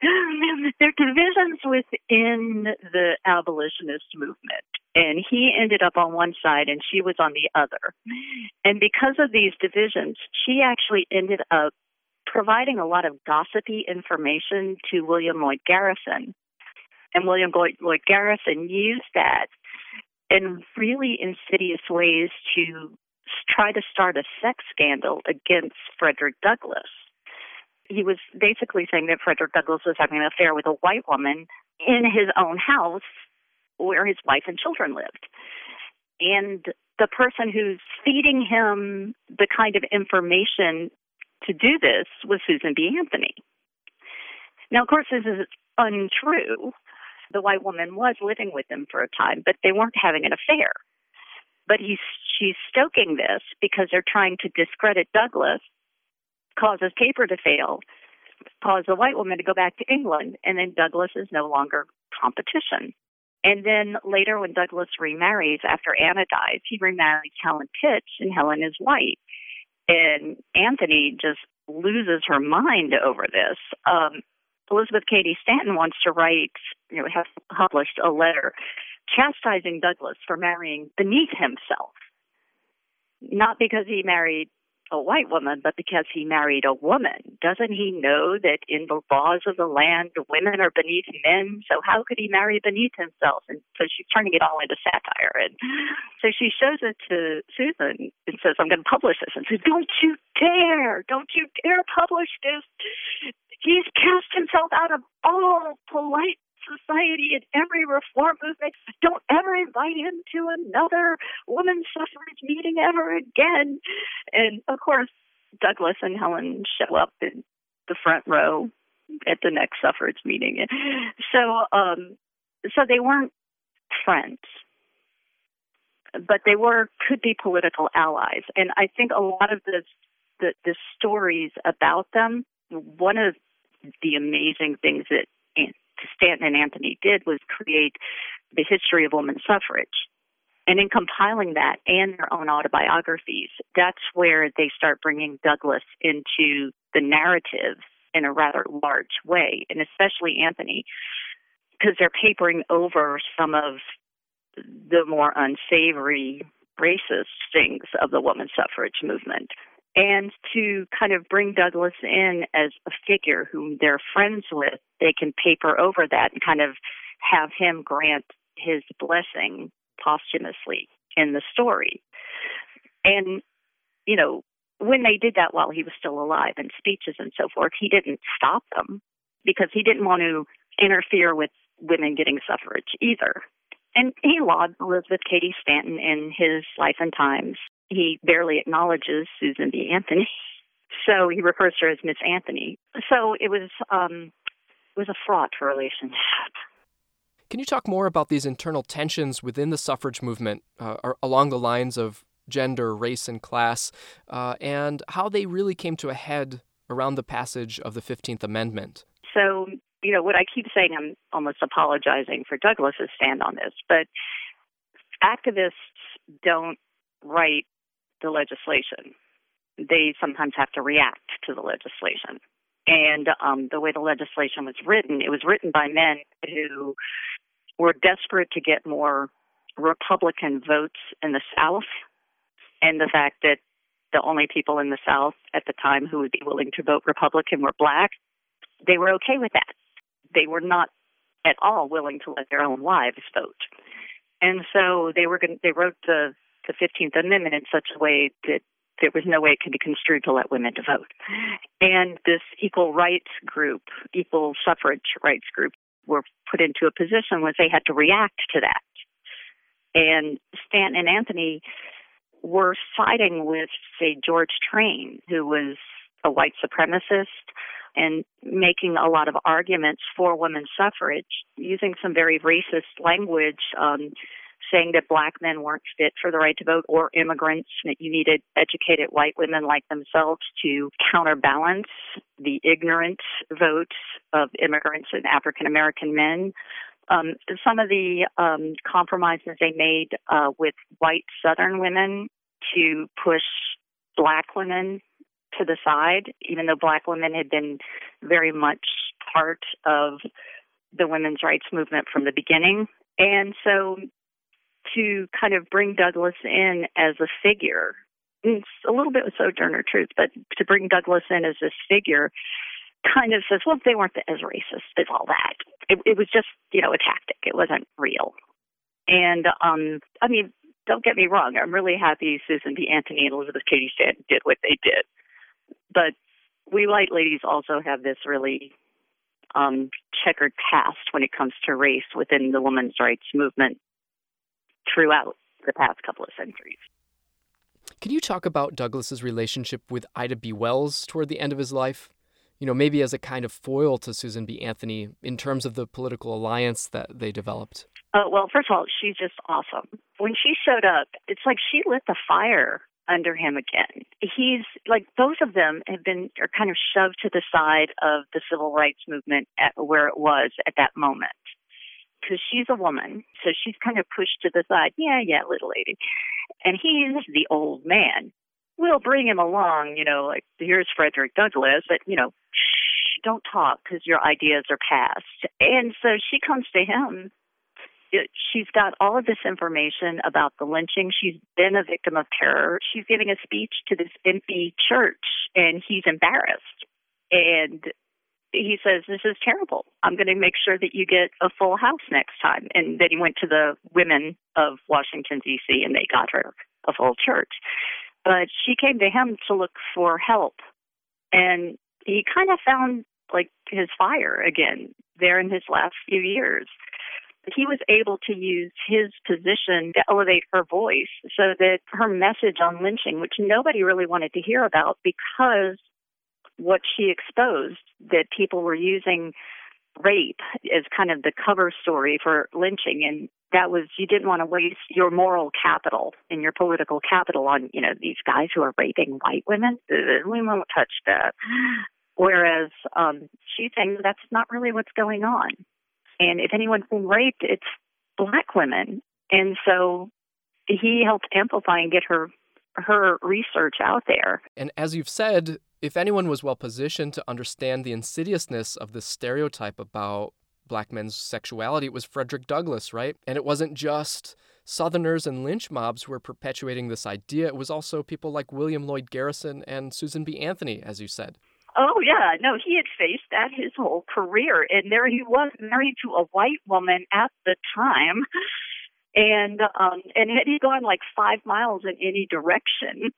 there are divisions within the abolitionist movement. And he ended up on one side and she was on the other. And because of these divisions, she actually ended up providing a lot of gossipy information to William Lloyd Garrison and William Lloyd Garrison used that in really insidious ways to try to start a sex scandal against Frederick Douglass. He was basically saying that Frederick Douglass was having an affair with a white woman in his own house where his wife and children lived. And the person who's feeding him the kind of information to do this was Susan B. Anthony. Now, of course, this is untrue. The white woman was living with him for a time, but they weren't having an affair. But he's she's stoking this because they're trying to discredit Douglass, causes paper to fail, cause the white woman to go back to England, and then Douglass is no longer competition. And then later, when Douglass remarries after Anna dies, he remarries Helen Pitts, and Helen is white. And Anthony just loses her mind over this. Um, Elizabeth Cady Stanton wants to write, you know, has published a letter chastising Douglass for marrying beneath himself. Not because he married a white woman, but because he married a woman. Doesn't he know that in the laws of the land, women are beneath men? So how could he marry beneath himself? And so she's turning it all into satire. And so she shows it to Susan and says, I'm going to publish this. And says, Don't you dare! Don't you dare publish this! He's cast himself out of all polite society and every reform movement. Don't ever invite him to another women's suffrage meeting ever again. And of course, Douglass and Helen show up in the front row at the next suffrage meeting. So, um, so they weren't friends, but they were could be political allies. And I think a lot of the the, the stories about them. One of the amazing things that Stanton and Anthony did was create the history of women's suffrage. And in compiling that and their own autobiographies, that's where they start bringing Douglass into the narrative in a rather large way, and especially Anthony, because they're papering over some of the more unsavory racist things of the women's suffrage movement and to kind of bring Douglass in as a figure whom they're friends with, they can paper over that and kind of have him grant his blessing posthumously in the story. And, you know, when they did that while he was still alive in speeches and so forth, he didn't stop them because he didn't want to interfere with women getting suffrage either. And he lauded Elizabeth Cady Stanton in his Life and Times he barely acknowledges Susan B. Anthony. So he refers to her as Miss Anthony. So it was um, it was a fraught relationship. Can you talk more about these internal tensions within the suffrage movement uh, along the lines of gender, race, and class, uh, and how they really came to a head around the passage of the 15th Amendment? So, you know, what I keep saying, I'm almost apologizing for Douglass's stand on this, but activists don't write the legislation. They sometimes have to react to the legislation. And um, the way the legislation was written, it was written by men who were desperate to get more Republican votes in the South. And the fact that the only people in the South at the time who would be willing to vote Republican were black, they were okay with that. They were not at all willing to let their own wives vote. And so they were going they wrote the the 15th Amendment in such a way that there was no way it could be construed to let women to vote. And this equal rights group, equal suffrage rights group, were put into a position where they had to react to that. And Stanton and Anthony were siding with, say, George Train, who was a white supremacist, and making a lot of arguments for women's suffrage using some very racist language. Um, saying that black men weren't fit for the right to vote or immigrants, that you needed educated white women like themselves to counterbalance the ignorant votes of immigrants and African American men. Um, some of the um, compromises they made uh, with white Southern women to push black women to the side, even though black women had been very much part of the women's rights movement from the beginning. And so to kind of bring Douglass in as a figure. It's a little bit of Sojourner Truth, but to bring Douglass in as this figure kind of says, well, they weren't as racist as all that. It, it was just, you know, a tactic. It wasn't real. And, um, I mean, don't get me wrong. I'm really happy Susan B. Anthony and Elizabeth Cady Stanton did what they did. But we white ladies also have this really um, checkered past when it comes to race within the women's rights movement throughout the past couple of centuries. Can you talk about Douglass's relationship with Ida B. Wells toward the end of his life? You know, maybe as a kind of foil to Susan B. Anthony in terms of the political alliance that they developed. Uh, well, first of all, she's just awesome. When she showed up, it's like she lit the fire under him again. He's like both of them have been are kind of shoved to the side of the civil rights movement at where it was at that moment. Because she's a woman, so she's kind of pushed to the side. Yeah, yeah, little lady. And he's the old man. We'll bring him along, you know, like here's Frederick Douglass, but you know, shh, don't talk because your ideas are past. And so she comes to him she's got all of this information about the lynching. She's been a victim of terror. She's giving a speech to this empty church, and he's embarrassed. And he says, This is terrible. I'm going to make sure that you get a full house next time. And then he went to the women of Washington, D.C., and they got her a full church. But she came to him to look for help. And he kind of found like his fire again there in his last few years he was able to use his position to elevate her voice so that her message on lynching, which nobody really wanted to hear about because what she exposed, that people were using rape as kind of the cover story for lynching and that was you didn't want to waste your moral capital and your political capital on you know these guys who are raping white women we won't touch that whereas um she's saying that's not really what's going on and if anyone's been raped, it's black women. And so he helped amplify and get her her research out there. And as you've said, if anyone was well positioned to understand the insidiousness of this stereotype about black men's sexuality, it was Frederick Douglass, right? And it wasn't just Southerners and lynch mobs who were perpetuating this idea. It was also people like William Lloyd Garrison and Susan B. Anthony, as you said. Oh yeah, no, he had faced that his whole career, and there he was married to a white woman at the time, and um, and had he gone like five miles in any direction,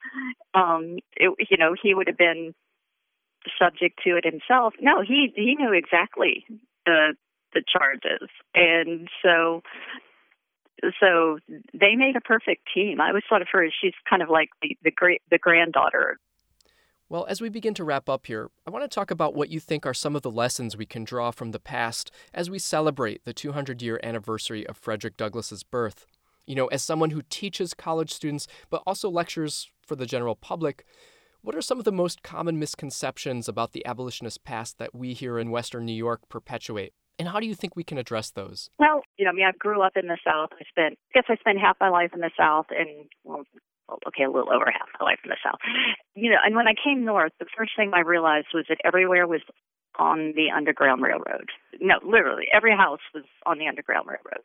um, it, you know, he would have been subject to it himself. No, he he knew exactly the the charges, and so so they made a perfect team. I always thought of her as she's kind of like the the great the granddaughter well, as we begin to wrap up here, I want to talk about what you think are some of the lessons we can draw from the past as we celebrate the 200 year anniversary of Frederick Douglass's birth. You know, as someone who teaches college students but also lectures for the general public, what are some of the most common misconceptions about the abolitionist past that we here in Western New York perpetuate? And how do you think we can address those? Well, you know, I mean, I grew up in the South. I spent, I guess I spent half my life in the South and well, okay, a little over half my life in the South. You know, and when I came north, the first thing I realized was that everywhere was on the Underground Railroad. No, literally, every house was on the Underground Railroad,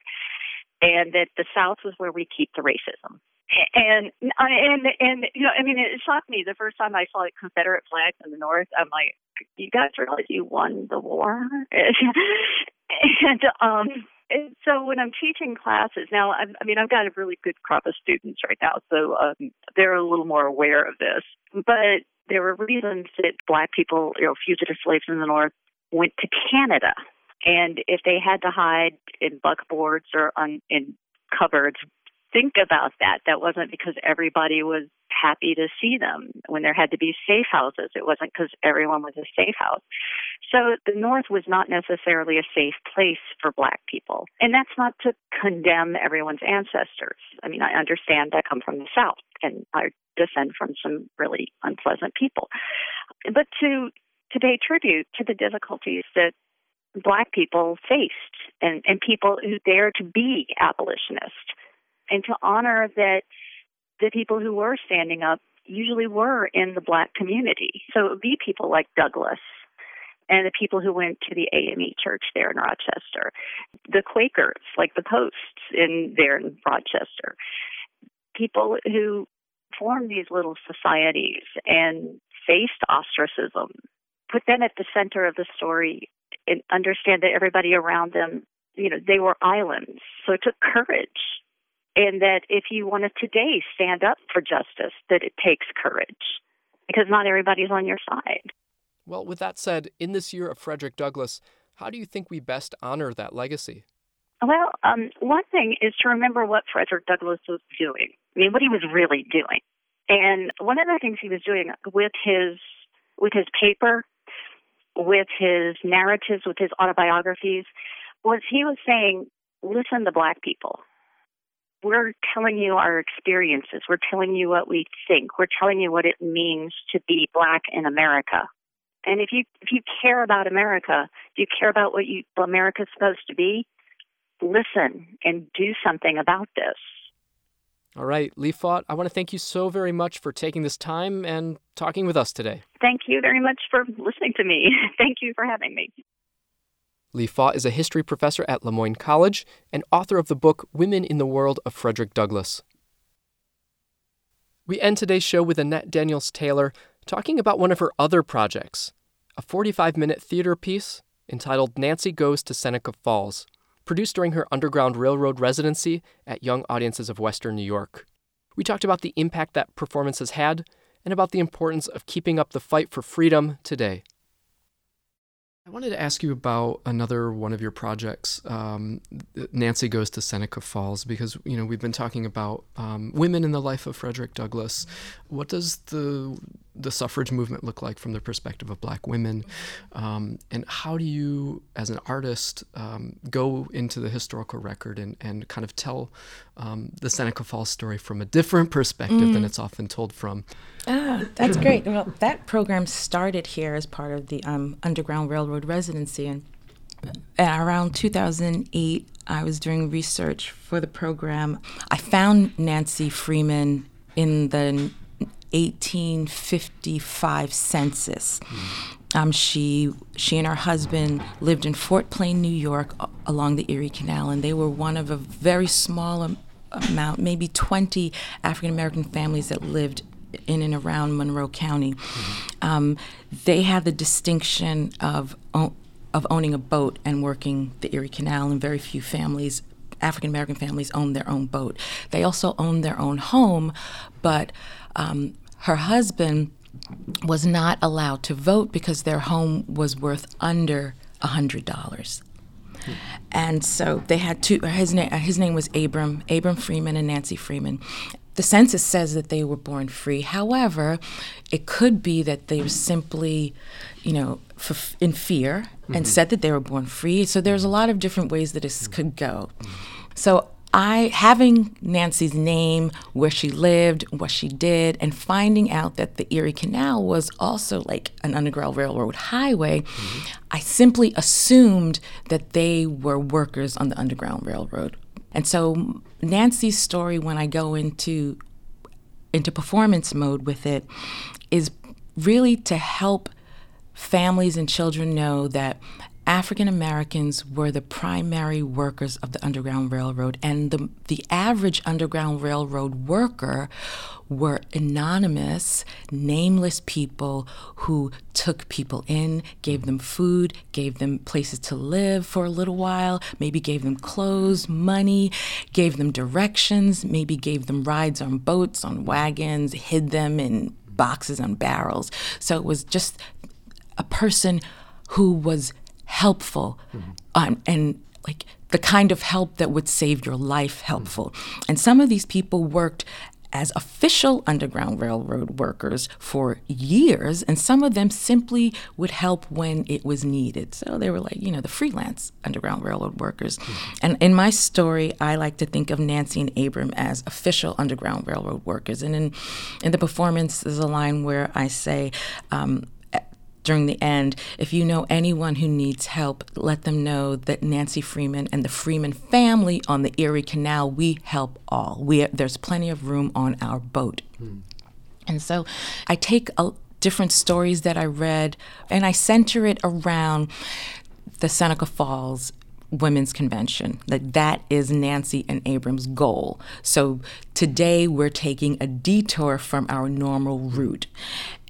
and that the South was where we keep the racism. And and and you know, I mean, it shocked me the first time I saw like Confederate flags in the North. I'm like, you guys realize you won the war? and um and so when I'm teaching classes now, I'm, I mean, I've got a really good crop of students right now, so um, they're a little more aware of this. But there were reasons that black people, you know, fugitive slaves in the North, went to Canada, and if they had to hide in buckboards or on, in cupboards, think about that. That wasn't because everybody was happy to see them. When there had to be safe houses, it wasn't because everyone was a safe house. So the North was not necessarily a safe place for Black people. And that's not to condemn everyone's ancestors. I mean, I understand I come from the South and I descend from some really unpleasant people. But to to pay tribute to the difficulties that black people faced and, and people who dare to be abolitionists and to honor that the people who were standing up usually were in the black community. So it would be people like Douglass and the people who went to the AME church there in Rochester, the Quakers, like the Posts in there in Rochester, people who formed these little societies and faced ostracism put them at the center of the story and understand that everybody around them, you know, they were islands. So it took courage. And that if you want to today stand up for justice, that it takes courage because not everybody's on your side. Well, with that said, in this year of Frederick Douglass, how do you think we best honor that legacy? Well, um, one thing is to remember what Frederick Douglass was doing. I mean, what he was really doing. And one of the things he was doing with his with his paper, with his narratives, with his autobiographies, was he was saying, "Listen to black people. We're telling you our experiences. We're telling you what we think. We're telling you what it means to be black in America. And if you if you care about America, if you care about what you America's supposed to be, listen and do something about this. All right, Leigh Fought, I want to thank you so very much for taking this time and talking with us today. Thank you very much for listening to me. thank you for having me. Leigh Fought is a history professor at Le Moyne College and author of the book Women in the World of Frederick Douglass. We end today's show with Annette Daniels Taylor talking about one of her other projects, a 45 minute theater piece entitled Nancy Goes to Seneca Falls produced during her Underground Railroad residency at Young Audiences of Western New York. We talked about the impact that performance has had and about the importance of keeping up the fight for freedom today. I wanted to ask you about another one of your projects, um, Nancy Goes to Seneca Falls, because you know we've been talking about um, women in the life of Frederick Douglass. What does the the suffrage movement look like from the perspective of Black women, um, and how do you, as an artist, um, go into the historical record and and kind of tell um, the Seneca Falls story from a different perspective mm. than it's often told from? Ah, that's great. Well, that program started here as part of the um, Underground Railroad residency, and around 2008, I was doing research for the program. I found Nancy Freeman in the 1855 census. Um, she she and her husband lived in Fort Plain, New York, along the Erie Canal, and they were one of a very small amount, maybe 20 African American families that lived in and around Monroe County. Mm-hmm. Um, they had the distinction of of owning a boat and working the Erie Canal, and very few families. African American families own their own boat. They also own their own home, but um, her husband was not allowed to vote because their home was worth under hundred dollars. And so they had two. His name, his name was Abram, Abram Freeman, and Nancy Freeman, the census says that they were born free. However, it could be that they were simply, you know, f- in fear mm-hmm. and said that they were born free. So there's a lot of different ways that this could go. So I having Nancy's name, where she lived, what she did, and finding out that the Erie Canal was also like an Underground Railroad highway, mm-hmm. I simply assumed that they were workers on the Underground Railroad. And so Nancy's story when I go into into performance mode with it is really to help families and children know that African Americans were the primary workers of the Underground Railroad, and the, the average Underground Railroad worker were anonymous, nameless people who took people in, gave them food, gave them places to live for a little while, maybe gave them clothes, money, gave them directions, maybe gave them rides on boats, on wagons, hid them in boxes on barrels. So it was just a person who was helpful mm-hmm. um, and like the kind of help that would save your life helpful. Mm-hmm. And some of these people worked as official Underground Railroad workers for years, and some of them simply would help when it was needed. So they were like, you know, the freelance Underground Railroad workers. Mm-hmm. And in my story, I like to think of Nancy and Abram as official Underground Railroad workers. And in, in the performance, there's a line where I say, um, during the end, if you know anyone who needs help, let them know that Nancy Freeman and the Freeman family on the Erie Canal, we help all. We, there's plenty of room on our boat. Hmm. And so I take a, different stories that I read and I center it around the Seneca Falls Women's Convention. That that is Nancy and Abram's goal. So today we're taking a detour from our normal route.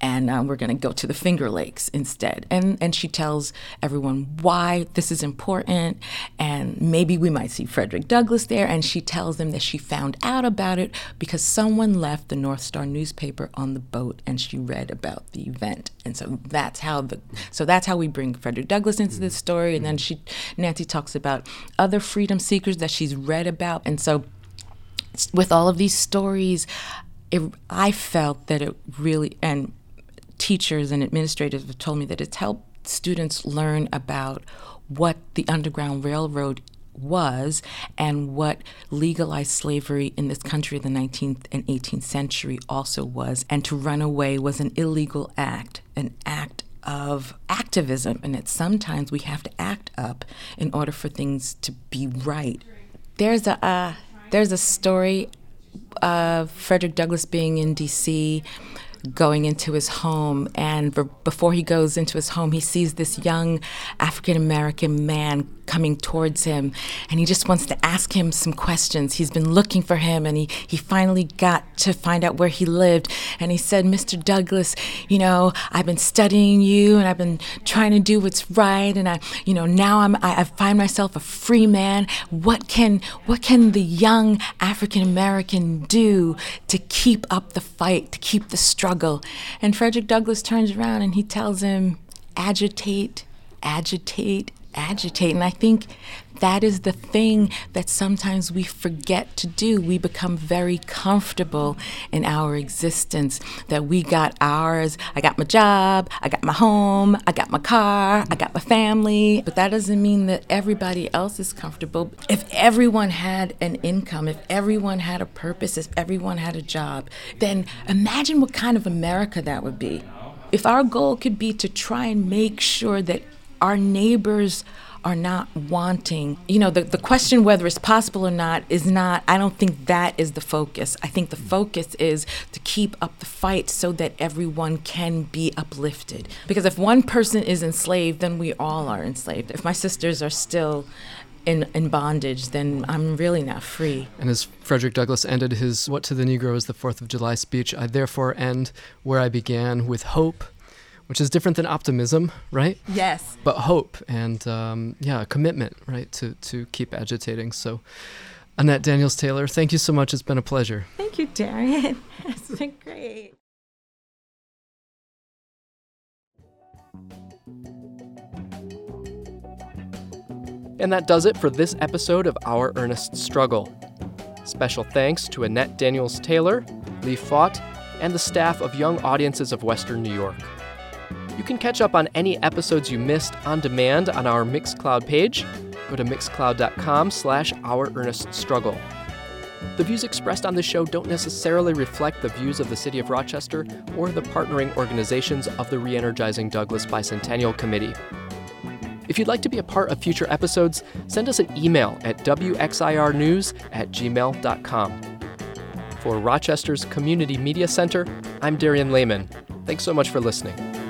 And uh, we're going to go to the Finger Lakes instead. And and she tells everyone why this is important, and maybe we might see Frederick Douglass there. And she tells them that she found out about it because someone left the North Star newspaper on the boat, and she read about the event. And so that's how the so that's how we bring Frederick Douglass into this story. And then she Nancy talks about other freedom seekers that she's read about, and so with all of these stories, it, I felt that it really, and teachers and administrators have told me that it's helped students learn about what the Underground Railroad was and what legalized slavery in this country in the 19th and 18th century also was. And to run away was an illegal act, an act of activism, and that sometimes we have to act up in order for things to be right. There's a uh, there's a story of Frederick Douglass being in D.C going into his home. And before he goes into his home, he sees this young African American man coming towards him and he just wants to ask him some questions. He's been looking for him and he, he finally got to find out where he lived. And he said, Mr. Douglass, you know, I've been studying you and I've been trying to do what's right. And I, you know, now I'm, I, I find myself a free man. What can, what can the young African American do to keep up the fight, to keep the struggle? struggle. And Frederick Douglass turns around and he tells him, agitate, agitate, agitate. And I think that is the thing that sometimes we forget to do. We become very comfortable in our existence that we got ours. I got my job, I got my home, I got my car, I got my family. But that doesn't mean that everybody else is comfortable. If everyone had an income, if everyone had a purpose, if everyone had a job, then imagine what kind of America that would be. If our goal could be to try and make sure that our neighbors are not wanting, you know, the, the question whether it's possible or not is not, I don't think that is the focus. I think the focus is to keep up the fight so that everyone can be uplifted. Because if one person is enslaved, then we all are enslaved. If my sisters are still in, in bondage, then I'm really not free. And as Frederick Douglass ended his What to the Negro is the Fourth of July speech, I therefore end where I began with hope which is different than optimism, right? Yes. But hope and um, yeah, commitment, right, to to keep agitating. So, Annette Daniels Taylor, thank you so much. It's been a pleasure. Thank you, Darien. it's been great. And that does it for this episode of Our Earnest Struggle. Special thanks to Annette Daniels Taylor, Leigh Fought, and the staff of Young Audiences of Western New York. You can catch up on any episodes you missed on demand on our Mixcloud page. Go to mixcloud.com slash our earnest struggle. The views expressed on this show don't necessarily reflect the views of the City of Rochester or the partnering organizations of the Reenergizing Douglass Bicentennial Committee. If you'd like to be a part of future episodes, send us an email at wxirnews at gmail.com. For Rochester's Community Media Center, I'm Darien Lamen. Thanks so much for listening.